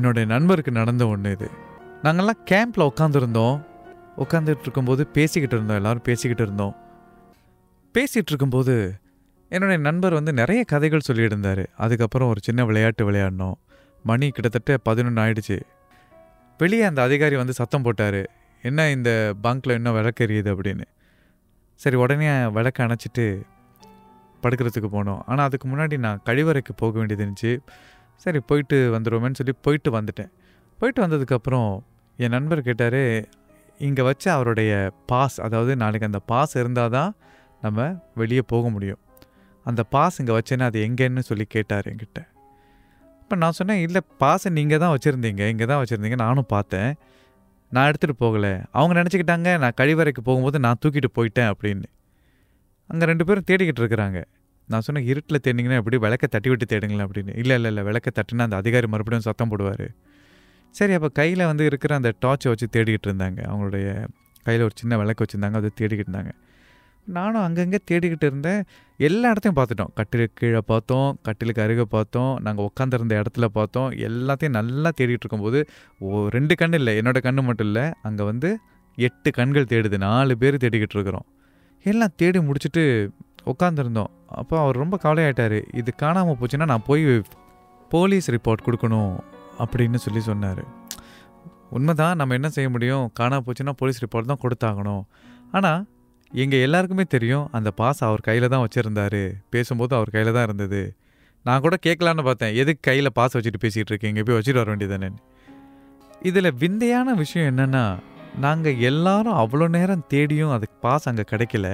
என்னுடைய நண்பருக்கு நடந்த ஒன்று இது. நாங்கள்லாம் கேம்பில் உட்காந்துருந்தோம் உட்காந்துட்டு இருக்கும்போது பேசிக்கிட்டு இருந்தோம் எல்லாரும் பேசிக்கிட்டு இருந்தோம். பேசிகிட்டு இருக்கும்போது என்னுடைய நண்பர் வந்து நிறைய கதைகள் சொல்லியிருந்தார். அதுக்கப்புறம் ஒரு சின்ன விளையாட்டு விளையாடினோம். மணி கிட்டத்தட்ட பதினொன்று ஆயிடுச்சு. வெளியே அந்த அதிகாரி வந்து சத்தம் போட்டார். என்ன இந்த பங்க்கில் இன்னும் விளக்கு எரியுது? அப்படின்னு. சரி உடனே விளக்க அணைச்சிட்டு படுக்கிறதுக்கு போனோம். ஆனால் அதுக்கு முன்னாடி நான் கழிவறைக்கு போக வேண்டியது இருந்துச்சு. சரி போயிட்டு வந்துடுவோமேனு சொல்லி போயிட்டு வந்துட்டேன். போயிட்டு வந்ததுக்கப்புறம் என் நண்பர் கேட்டார் இங்கே வச்ச அவருடைய பாஸ் அதாவது நாளைக்கு அந்த பாஸ் இருந்தால் தான் நம்ம வெளியே போக முடியும். அந்த பாஸ் இங்கே வச்சேன்னா அது எங்கேன்னு சொல்லி கேட்டார் என்கிட்ட. இப்போ நான் சொன்னேன் இல்லை பாஸை நீங்கள் தான் வச்சுருந்தீங்க இங்கே தான் வச்சுருந்தீங்க நானும் பார்த்தேன். நான் எடுத்துகிட்டு போகலை. அவங்க நினச்சிக்கிட்டாங்க நான் கழிவறைக்கு போகும்போது நான் தூக்கிட்டு போயிட்டேன் அப்படின்னு. அங்கே ரெண்டு பேரும் தேடிக்கிட்டு இருக்கிறாங்க. நான் சொன்னேன் இருட்டில் தேடிங்கன்னா எப்படி விளக்க தட்டி விட்டு தேடுங்களேன் அப்படின்னு. இல்லை இல்லை இல்லை விளக்க தட்டுனா அந்த அதிகாரி மறுபடியும் சத்தம் போடுவார். சரி அப்போ கையில் வந்து இருக்கிற அந்த டார்ச்சை வச்சு தேடிக்கிட்டு இருந்தாங்க. அவங்களுடைய கையில் ஒரு சின்ன விளக்கு வச்சுருந்தாங்க. அதை தேடிக்கிட்டு இருந்தாங்க. நானும் அங்கங்கே தேடிக்கிட்டு இருந்தேன். எல்லா இடத்தையும் பார்த்துட்டோம். கட்டிலுக்கு கீழே பார்த்தோம். கட்டிலுக்கு அருகே பார்த்தோம். நாங்கள் உட்காந்துருந்த இடத்துல பார்த்தோம். எல்லாத்தையும் நல்லா தேடிட்டு இருக்கும்போது ஓ ரெண்டு கண் இல்லை. என்னோடய கண்ணு மட்டும் இல்லை. அங்கே வந்து எட்டு கண்கள் தேடுது. நாலு பேர் தேடிக்கிட்டு இருக்கிறோம். எல்லாம் தேடி முடிச்சுட்டு உட்காந்துருந்தோம் அப்போ அவர் ரொம்ப கவலையாயிட்டார். இது காணாமல் போச்சுன்னா நான் போய் போலீஸ் ரிப்போர்ட் கொடுக்கணும் அப்படின்னு சொல்லி சொன்னார். உண்மைதான் நம்ம என்ன செய்ய முடியும்? காணாம போச்சுன்னா போலீஸ் ரிப்போர்ட் தான் கொடுத்தாகணும். ஆனால் எங்கள் எல்லாருக்குமே தெரியும் அந்த பாஸ் அவர் கையில் தான் வச்சுருந்தாரு. பேசும்போது அவர் கையில் தான் இருந்தது. நான் கூட கேட்கலான்னு பார்த்தேன். எதுக்கு கையில் பாஸ் வச்சுட்டு பேசிகிட்டு இருக்கீங்க? போய் வச்சுட்டு வர வேண்டியதானே இதில் விந்தையான விஷயம் என்னென்னா நாங்கள் எல்லாரும் அவ்வளோ நேரம் தேடியும் அதுக்கு பாஸ் அங்கே கிடைக்கல.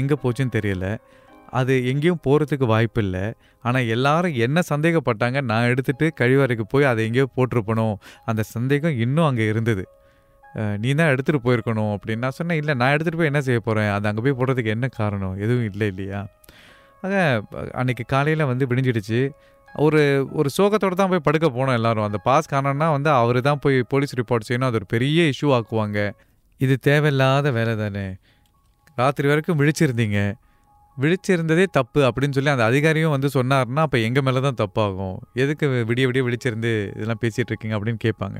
எங்கே போச்சுன்னு தெரியல. அது எங்கேயும் போகிறதுக்கு வாய்ப்பு இல்லை. ஆனால் எல்லாரும் என்ன சந்தேகப்பட்டாங்க நான் எடுத்துகிட்டு கழிவறைக்கு போய் அதை எங்கேயோ போட்டிருப்பணும் அந்த சந்தேகம் இன்னும் அங்கே இருந்தது. நீ தான் எடுத்துகிட்டு போயிருக்கணும் அப்படின்னு நான் சொன்னேன். இல்லை நான் எடுத்துகிட்டு போய் என்ன செய்ய போகிறேன் அது அங்கே போய் போடுறதுக்கு என்ன காரணம்? எதுவும் இல்லை இல்லையா? ஆக அன்னைக்கு காலையில் வந்து விடிஞ்சிடுச்சு. ஒரு ஒரு சோகத்தோடு தான் போய் படுக்க போனோம் எல்லாரும். அந்த பாஸ் காணோன்னா வந்து அவர் தான் போய் போலீஸ் ரிப்போர்ட் செய்யணும். அது ஒரு பெரிய இஷ்யூ ஆக்குவாங்க. இது தேவையில்லாத வேலை தானே. ராத்திரி வரைக்கும் விழிச்சிருந்தீங்க. விழிச்சிருந்ததே தப்பு அப்படின்னு சொல்லி அந்த அதிகாரியும் வந்து சொன்னார்னா அப்போ எங்கள் மேலே தான் தப்பாகும். எதுக்கு விடிய விடிய விழிச்சிருந்து இதெல்லாம் பேசிகிட்டு இருக்கீங்க அப்படின்னு கேட்பாங்க.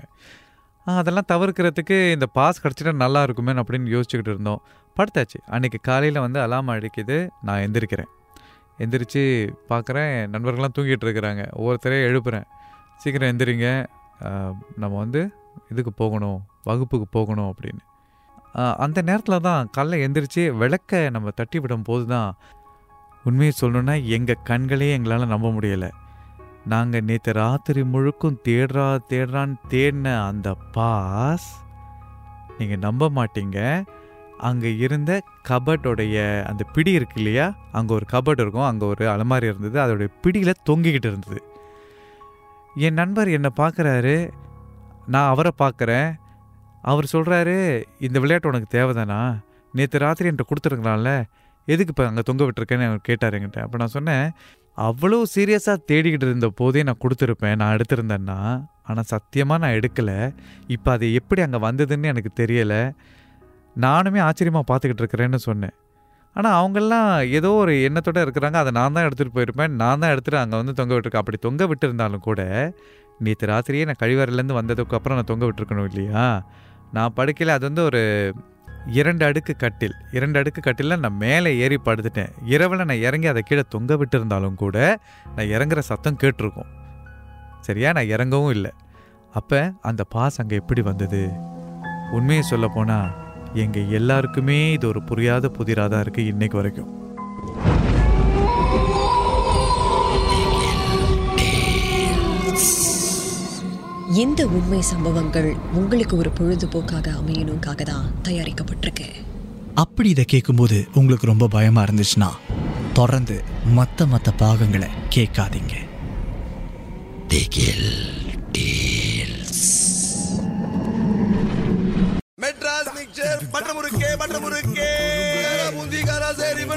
அதெல்லாம் தவிர்க்கிறதுக்கு இந்த பாஸ் கிடச்சிட்டா நல்லா இருக்குமே அப்படின்னு யோசிச்சுக்கிட்டு இருந்தோம். படுத்தாச்சு. அன்றைக்கி காலையில் வந்து அலாம் அடிக்குது. நான் எந்திரிக்கிறேன். எந்திரிச்சு பார்க்குறேன். நண்பர்கள்லாம் தூங்கிட்டு இருக்கிறாங்க ஒவ்வொருத்தரையும் எழுப்புறேன். சீக்கிரம் எந்திரிங்க. நம்ம வந்து இதுக்கு போகணும். வகுப்புக்கு போகணும் அப்படின்னு. அந்த நேரத்தில் தான் காலைல எந்திரிச்சு விளக்க நம்ம தட்டி விடும் போது தான் உண்மையை சொல்லணுன்னா எங்கள் கண்களே எங்களால் நம்ப முடியலை. நாங்கள் நேற்று ராத்திரி முழுக்கும் தேடுறா தேடுறான்னு தேடின அந்த பாஸ் நீங்கள் நம்ப மாட்டீங்க. அங்கே இருந்த கபட்டோடைய அந்த பிடி இருக்கு இல்லையா? அங்கே ஒரு கபட் இருக்கும். அங்கே ஒரு அலமாரி இருந்தது. அதோடைய பிடியில் தொங்கிக்கிட்டு இருந்தது. என் நண்பர் என்னை பார்க்குறாரு நான் அவரை பார்க்குறேன் அவர் சொல்கிறாரு இந்த விளையாட்டு உனக்கு தேவைதானா? நேற்று ராத்திரி என்கிட்ட கொடுத்துருக்கலாம்ல. எதுக்கு இப்போ அங்கே தொங்க விட்டுருக்கேன்னு அவர் கேட்டார் என்கிட்ட. அப்போ நான் சொன்னேன் அவ்வளோ சீரியஸாக தேடிக்கிட்டு இருந்த போதே நான் கொடுத்துருப்பேன். நான் எடுத்திருந்தேன்னா ஆனால் சத்தியமாக நான் எடுக்கலை. இப்போ அது எப்படி அங்கே வந்ததுன்னு எனக்கு தெரியலை. நானுமே ஆச்சரியமாக பார்த்துக்கிட்டு இருக்கிறேன்னு சொன்னேன். ஆனால் அவங்கெல்லாம் ஏதோ ஒரு எண்ணத்தோடு இருக்கிறாங்க. அதை நான் தான் எடுத்துகிட்டு போயிருப்பேன். நான் தான் எடுத்துகிட்டு அங்கே வந்து தொங்க விட்டுருக்கேன். அப்படி தொங்க விட்டுருந்தாலும் கூட நேற்று ராத்திரியே நான் கழிவறையிலேருந்து வந்ததுக்கு அப்புறம் நான் தொங்க விட்டுருக்கணும் இல்லையா? நான் படுக்கையில் அது வந்து ஒரு இரண்டு அடுக்கு கட்டில். இரண்டு அடுக்கு கட்டிலில் நான் மேலே ஏறி படுத்துட்டேன். இரவில் நான் இறங்கி அதை கீழே தொங்க விட்டுருந்தாலும் கூட நான் இறங்குற சத்தம் கேட்டிருக்கும். சரியா? நான் இறங்கவும் இல்லை. அப்போ அந்த பாஸ் அங்கே எப்படி வந்தது? உண்மையை சொல்ல போனால் எங்கள் எல்லாருக்குமே இது ஒரு புரியாத புதிராக தான் இருக்குது இன்னைக்கு வரைக்கும். இந்த உண்மை சம்பவங்கள் உங்களுக்கு ஒரு பொழுதுபோக்காக அமையணுக்காக தான் தயாரிக்கப்பட்டிருக்கு. அப்படி இதை கேட்கும்போது உங்களுக்கு ரொம்ப பயமா இருந்துச்சுன்னா தொடர்ந்து மற்ற மற்ற பாகங்களை கேட்காதீங்க.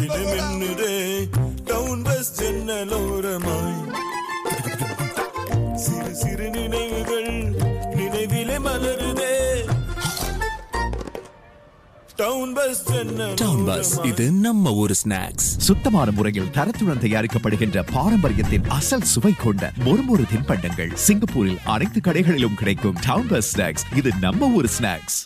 மின்னுதே டவுன் பஸ் ஜன்னலோரமாய் சிறு சிறு நினைவுகள் நினைவிலே மலருதே. டவுன் பஸ் ஜன்னல் டவுன் பஸ் இது நம்ம ஊர் ஸ்நாக்ஸ் சுத்தமான முறையில் தரத்துடன் தயாரிக்கப்படுகின்ற பாரம்பரியத்தின் அசல் சுவை கொண்ட மொறுமொறு தின்பண்டங்கள் சிங்கப்பூரில் அனைத்து கடைகளிலும் கிடைக்கும் டவுன் பஸ் ஸ்நாக்ஸ் இது நம்ம ஊர் ஸ்நாக்ஸ்